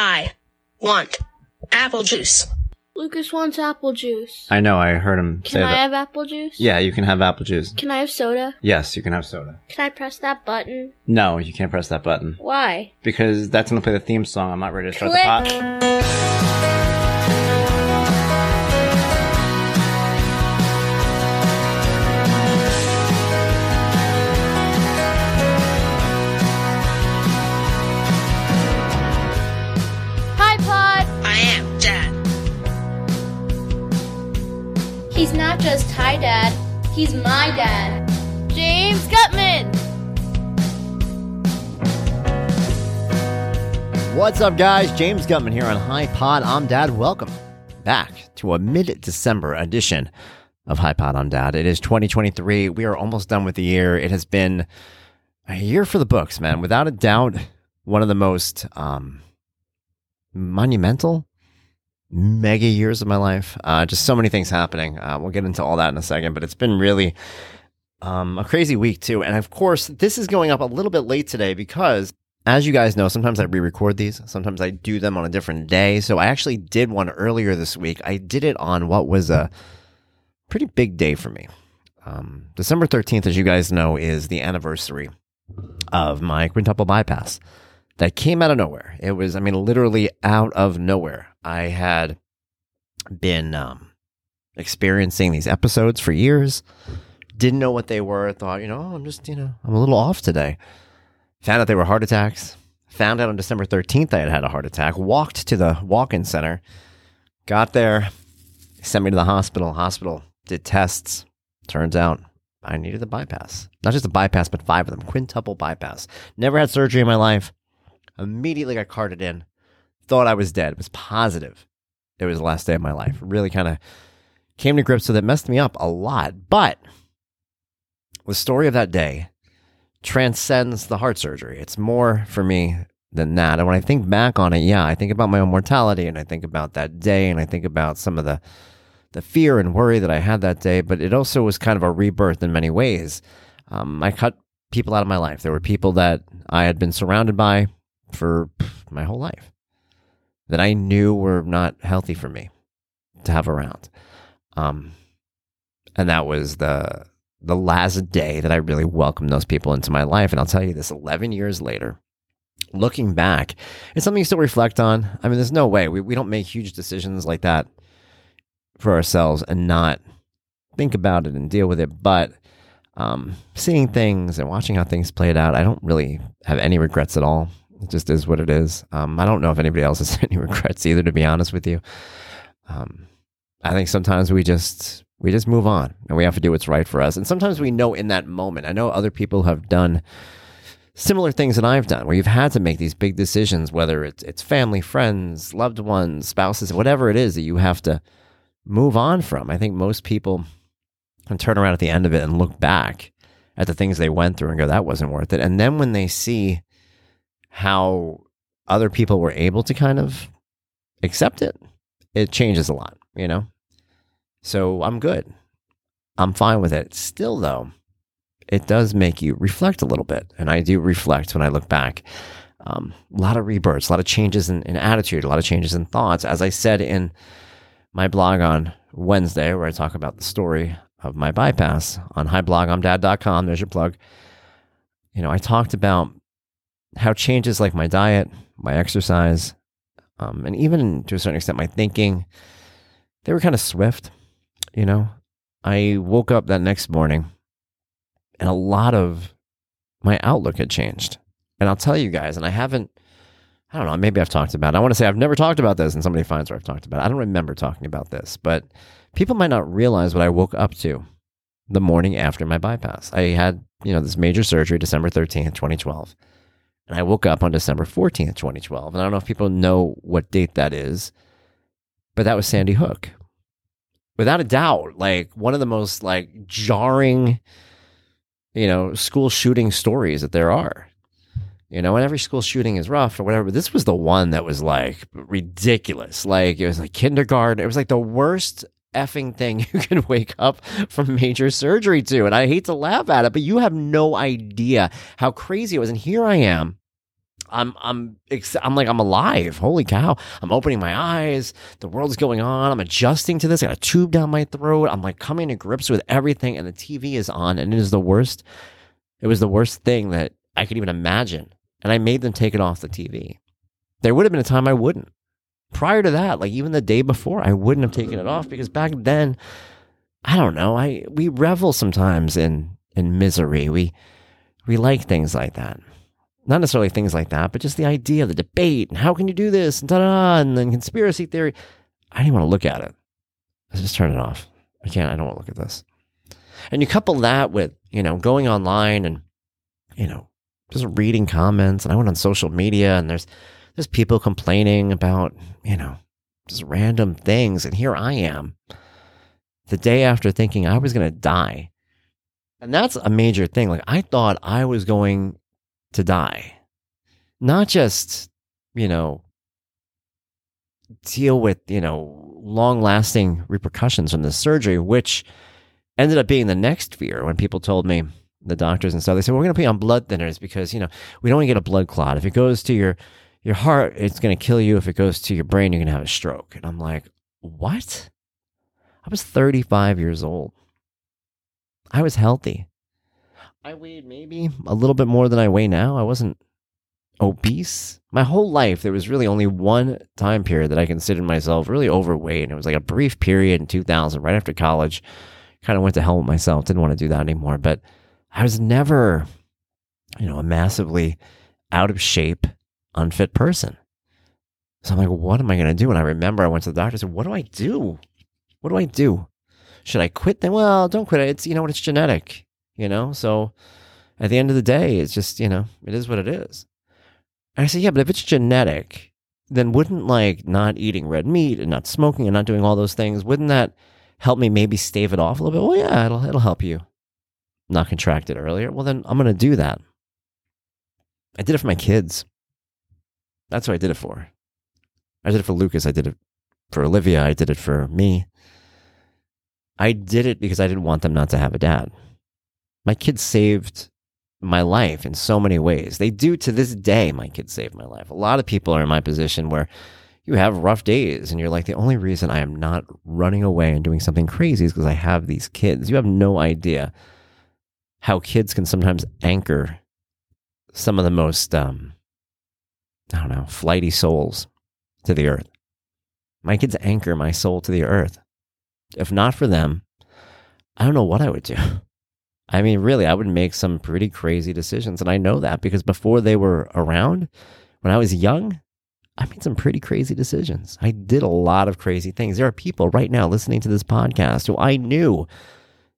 I want apple juice. Lucas wants apple juice. I know. I heard him Can say I that. have apple juice? yeah, you can have apple juice. Can I have soda? Yes, you can have soda. Can I press that button? No, you can't press that button Why? because that's gonna play the theme song. I'm not ready to start the Click. pot. Just hi, Dad. He's my dad. James Guttman! What's up, guys? James Guttman here on Hi Pod. I'm Dad. Welcome back to a mid December edition of Hi Pod. I'm Dad. It is 2023. We are almost done with the year. It has been a year for the books, man. Without a doubt, one of the most um, monumental, mega years of my life. Uh, just so many things happening. Uh, we'll get into all that in a second, but it's been really um, a crazy week, too. And of course, this is going up a little bit late today because as you guys know, sometimes I re record these, sometimes I do them on a different day. So I actually did one earlier this week. I did it on what was a pretty big day for me. Um, December 13th, as you guys know, is the anniversary of my quintuple bypass that came out of nowhere. It was, I mean, literally out of nowhere. I had been um, experiencing these episodes for years, didn't know what they were, thought, you know, I'm just, you know, I'm a little off today. Found out they were heart attacks. Found out on December 13th I had had a heart attack. Walked to the walk in center. Got there. Sent me to the hospital. Hospital did tests. Turns out I needed a bypass. Not just a bypass, but five of them. Quintuple bypass. Never had surgery in my life. Immediately got carted in. Thought I was dead. Was positive it was the last day of my life. Really kind of came to grips with it. Messed me up a lot. But the story of that day transcends the heart surgery. It's more for me than that. And when I think back on it, yeah, I think about my own mortality and I think about that day and I think about some of the the fear and worry that I had that day, but it also was kind of a rebirth in many ways. Um, I cut people out of my life. There were people that I had been surrounded by for my whole life that I knew were not healthy for me to have around. Um, and that was the the last day that I really welcomed those people into my life. And I'll tell you this 11 years later, looking back, it's something you still reflect on. I mean, there's no way we, we don't make huge decisions like that for ourselves and not think about it and deal with it. But um, seeing things and watching how things played out, I don't really have any regrets at all. It just is what it is. Um, I don't know if anybody else has any regrets either, to be honest with you. Um, I think sometimes we just we just move on and we have to do what's right for us. And sometimes we know in that moment. I know other people have done similar things that I've done where you've had to make these big decisions, whether it's it's family, friends, loved ones, spouses, whatever it is that you have to move on from. I think most people can turn around at the end of it and look back at the things they went through and go, that wasn't worth it. And then when they see how other people were able to kind of accept it, it changes a lot, you know? So I'm good. I'm fine with it. Still, though, it does make you reflect a little bit. And I do reflect when I look back. Um, a lot of rebirths, a lot of changes in, in attitude, a lot of changes in thoughts. As I said in my blog on Wednesday, where I talk about the story of my bypass on hiblogimdad.com, there's your plug. You know, I talked about how changes like my diet, my exercise, um, and even to a certain extent my thinking, they were kind of swift. You know, I woke up that next morning and a lot of my outlook had changed. And I'll tell you guys, and I haven't, I don't know, maybe I've talked about it. I want to say I've never talked about this, and somebody finds where I've talked about it. I don't remember talking about this, but people might not realize what I woke up to the morning after my bypass. I had, you know, this major surgery December 13th, 2012. And I woke up on December 14th, 2012. And I don't know if people know what date that is, but that was Sandy Hook. Without a doubt, like one of the most like jarring, you know, school shooting stories that there are. You know, and every school shooting is rough or whatever, but this was the one that was like ridiculous. Like it was like kindergarten. It was like the worst effing thing you can wake up from major surgery to. And I hate to laugh at it, but you have no idea how crazy it was. And here I am I'm I'm ex- I'm like I'm alive. Holy cow! I'm opening my eyes. The world's going on. I'm adjusting to this. I got a tube down my throat. I'm like coming to grips with everything, and the TV is on, and it is the worst. It was the worst thing that I could even imagine, and I made them take it off the TV. There would have been a time I wouldn't. Prior to that, like even the day before, I wouldn't have taken it off because back then, I don't know. I we revel sometimes in in misery. We we like things like that not necessarily things like that, but just the idea, the debate, and how can you do this, and da and then conspiracy theory. I didn't want to look at it. I just turn it off. I can't. I don't want to look at this. And you couple that with you know going online and you know just reading comments, and I went on social media, and there's there's people complaining about you know just random things, and here I am, the day after thinking I was going to die. And that's a major thing. Like I thought I was going to die. Not just, you know, deal with, you know, long lasting repercussions from the surgery, which ended up being the next fear when people told me, the doctors and stuff, they said, we're going to put you on blood thinners because, you know, we don't want to get a blood clot. If it goes to your, your heart, it's going to kill you. If it goes to your brain, you're going to have a stroke. And I'm like, what? I was 35 years old. I was healthy. I weighed maybe a little bit more than I weigh now. I wasn't obese. My whole life, there was really only one time period that I considered myself really overweight. And it was like a brief period in 2000, right after college. Kind of went to hell with myself. Didn't want to do that anymore. But I was never, you know, a massively out of shape, unfit person. So I'm like, what am I going to do? And I remember I went to the doctor and said, what do I do? What do I do? Should I quit then? Well, don't quit. It's, you know what? It's genetic you know? So at the end of the day, it's just, you know, it is what it is. And I say, yeah, but if it's genetic, then wouldn't like not eating red meat and not smoking and not doing all those things, wouldn't that help me maybe stave it off a little bit? Well, yeah, it'll, it'll help you not contract it earlier. Well, then I'm going to do that. I did it for my kids. That's what I did it for. I did it for Lucas. I did it for Olivia. I did it for me. I did it because I didn't want them not to have a dad my kids saved my life in so many ways. They do to this day. My kids saved my life. A lot of people are in my position where you have rough days and you're like, the only reason I am not running away and doing something crazy is because I have these kids. You have no idea how kids can sometimes anchor some of the most, um, I don't know, flighty souls to the earth. My kids anchor my soul to the earth. If not for them, I don't know what I would do. I mean, really, I would make some pretty crazy decisions. And I know that because before they were around, when I was young, I made some pretty crazy decisions. I did a lot of crazy things. There are people right now listening to this podcast who I knew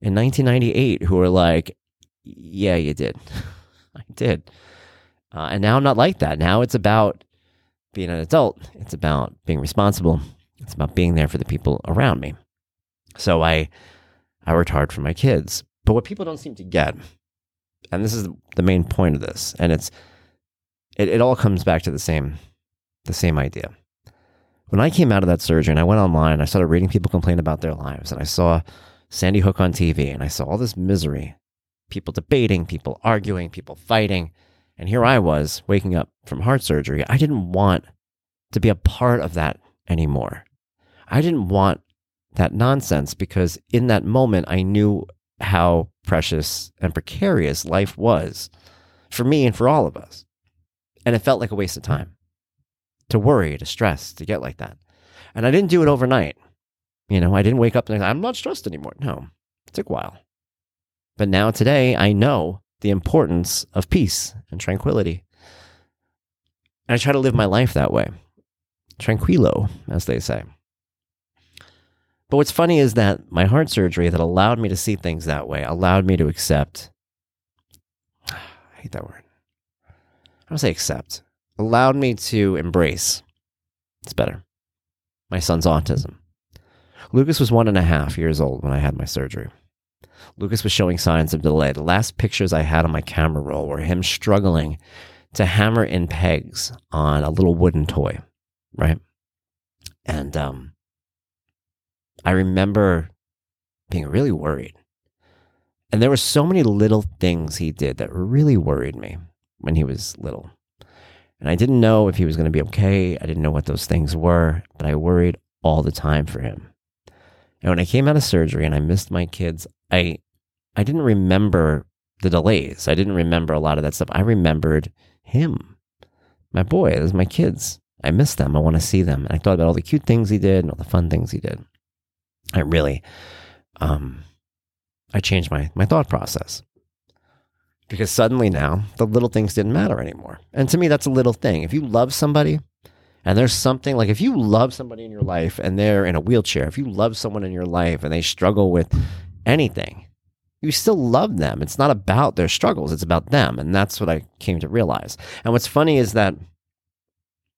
in 1998 who were like, yeah, you did. I did. Uh, and now I'm not like that. Now it's about being an adult, it's about being responsible, it's about being there for the people around me. So I, I worked hard for my kids. But what people don't seem to get, and this is the main point of this, and it's it, it all comes back to the same the same idea. When I came out of that surgery and I went online, I started reading people complain about their lives, and I saw Sandy Hook on TV, and I saw all this misery, people debating, people arguing, people fighting, and here I was waking up from heart surgery. I didn't want to be a part of that anymore. I didn't want that nonsense because in that moment I knew how precious and precarious life was for me and for all of us. And it felt like a waste of time to worry, to stress, to get like that. And I didn't do it overnight. You know, I didn't wake up and I'm not stressed anymore. No, it took a while. But now today, I know the importance of peace and tranquility. And I try to live my life that way. Tranquilo, as they say. But what's funny is that my heart surgery that allowed me to see things that way, allowed me to accept. I hate that word. I don't say accept. Allowed me to embrace. It's better. My son's autism. Lucas was one and a half years old when I had my surgery. Lucas was showing signs of delay. The last pictures I had on my camera roll were him struggling to hammer in pegs on a little wooden toy, right? And um, I remember being really worried. And there were so many little things he did that really worried me when he was little. And I didn't know if he was going to be okay. I didn't know what those things were, but I worried all the time for him. And when I came out of surgery and I missed my kids, I I didn't remember the delays. I didn't remember a lot of that stuff. I remembered him, my boy. Those my kids. I miss them. I want to see them. And I thought about all the cute things he did and all the fun things he did. I really, um, I changed my my thought process because suddenly now the little things didn't matter anymore. And to me, that's a little thing. If you love somebody, and there's something like if you love somebody in your life and they're in a wheelchair, if you love someone in your life and they struggle with anything, you still love them. It's not about their struggles, it's about them. And that's what I came to realize. And what's funny is that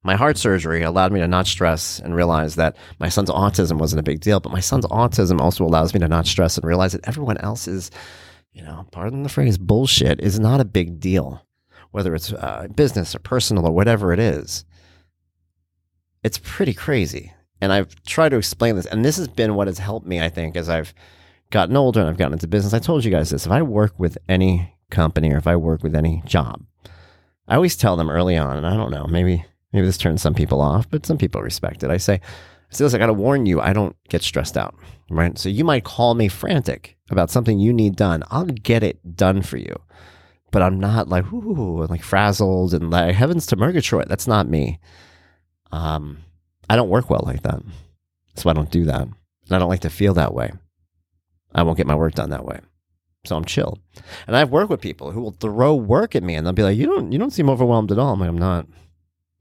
my heart surgery allowed me to not stress and realize that my son's autism wasn't a big deal, but my son's autism also allows me to not stress and realize that everyone else's, you know, pardon the phrase, bullshit is not a big deal, whether it's uh, business or personal or whatever it is. It's pretty crazy. And I've tried to explain this, and this has been what has helped me, I think, as I've gotten older and I've gotten into business. I told you guys this. If I work with any company or if I work with any job, I always tell them early on, and I don't know, maybe maybe this turns some people off, but some people respect it. I say, I say, listen, I got to warn you, I don't get stressed out, right? So you might call me frantic about something you need done. I'll get it done for you, but I'm not like ooh, like frazzled and like heavens to Murgatroyd. That's not me. Um, I don't work well like that, so I don't do that, and I don't like to feel that way. I won't get my work done that way. So I'm chill. And I've worked with people who will throw work at me and they'll be like, You don't you don't seem overwhelmed at all. I'm like, I'm not.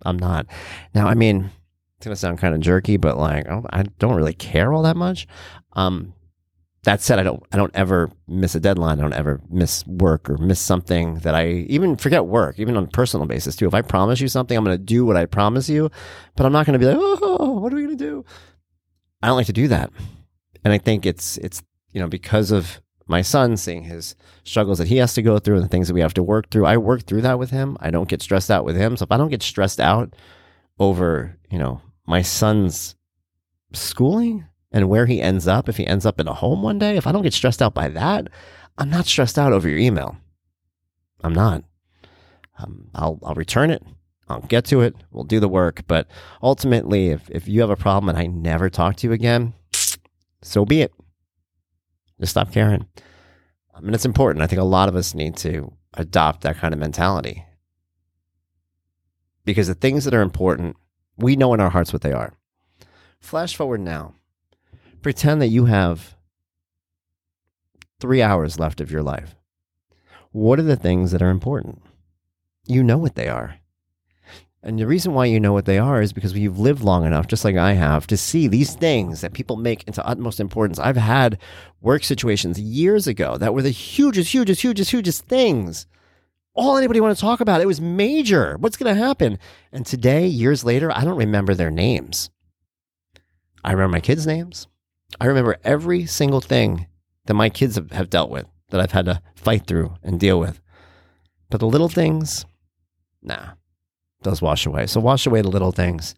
I'm not. Now, I mean, it's gonna sound kind of jerky, but like I don't really care all that much. Um that said, I don't I don't ever miss a deadline. I don't ever miss work or miss something that I even forget work, even on a personal basis too. If I promise you something, I'm gonna do what I promise you, but I'm not gonna be like, oh, what are we gonna do? I don't like to do that. And I think it's it's you know, because of my son seeing his struggles that he has to go through and the things that we have to work through, I work through that with him. I don't get stressed out with him. So if I don't get stressed out over, you know, my son's schooling and where he ends up, if he ends up in a home one day, if I don't get stressed out by that, I'm not stressed out over your email. I'm not. Um, I'll I'll return it. I'll get to it. We'll do the work. But ultimately, if if you have a problem and I never talk to you again, so be it. Just stop caring. I mean, it's important. I think a lot of us need to adopt that kind of mentality because the things that are important, we know in our hearts what they are. Flash forward now. Pretend that you have three hours left of your life. What are the things that are important? You know what they are. And the reason why you know what they are is because you've lived long enough, just like I have, to see these things that people make into utmost importance. I've had work situations years ago that were the hugest, hugest, hugest, hugest things. All anybody want to talk about. It was major. What's going to happen? And today, years later, I don't remember their names. I remember my kids' names. I remember every single thing that my kids have dealt with that I've had to fight through and deal with. But the little things, nah, does wash away. So wash away the little things.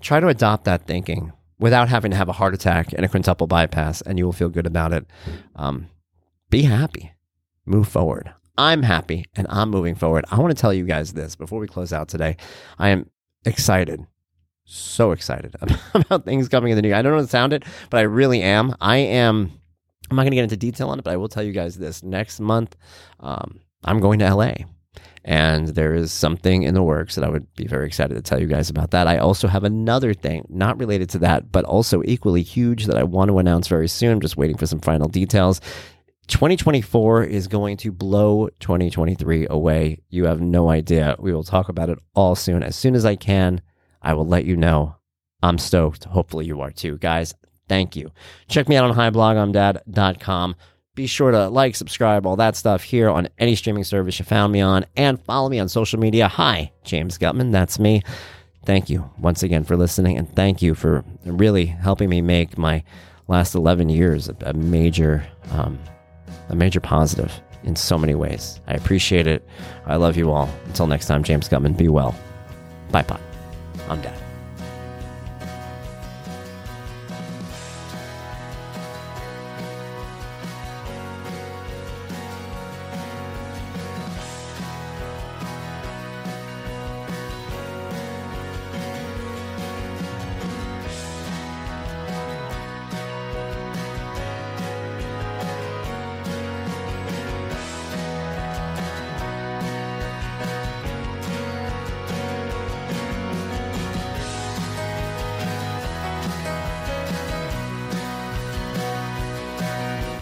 Try to adopt that thinking without having to have a heart attack and a quintuple bypass, and you will feel good about it. Um, be happy. Move forward. I'm happy and I'm moving forward. I want to tell you guys this before we close out today. I am excited, so excited about things coming in the new year. I don't know how to sound it, but I really am. I am. I'm not going to get into detail on it, but I will tell you guys this. Next month, um, I'm going to LA and there is something in the works that I would be very excited to tell you guys about that. I also have another thing, not related to that, but also equally huge that I want to announce very soon. Just waiting for some final details. 2024 is going to blow 2023 away. You have no idea. We will talk about it all soon. As soon as I can, I will let you know. I'm stoked. Hopefully, you are too. Guys, thank you. Check me out on hiblogimdad.com. Be sure to like, subscribe, all that stuff here on any streaming service you found me on, and follow me on social media. Hi, James Guttman. That's me. Thank you once again for listening, and thank you for really helping me make my last 11 years a, major, um, a major positive in so many ways. I appreciate it. I love you all. Until next time, James Guttman, be well. Bye, Pod. I'm Dad.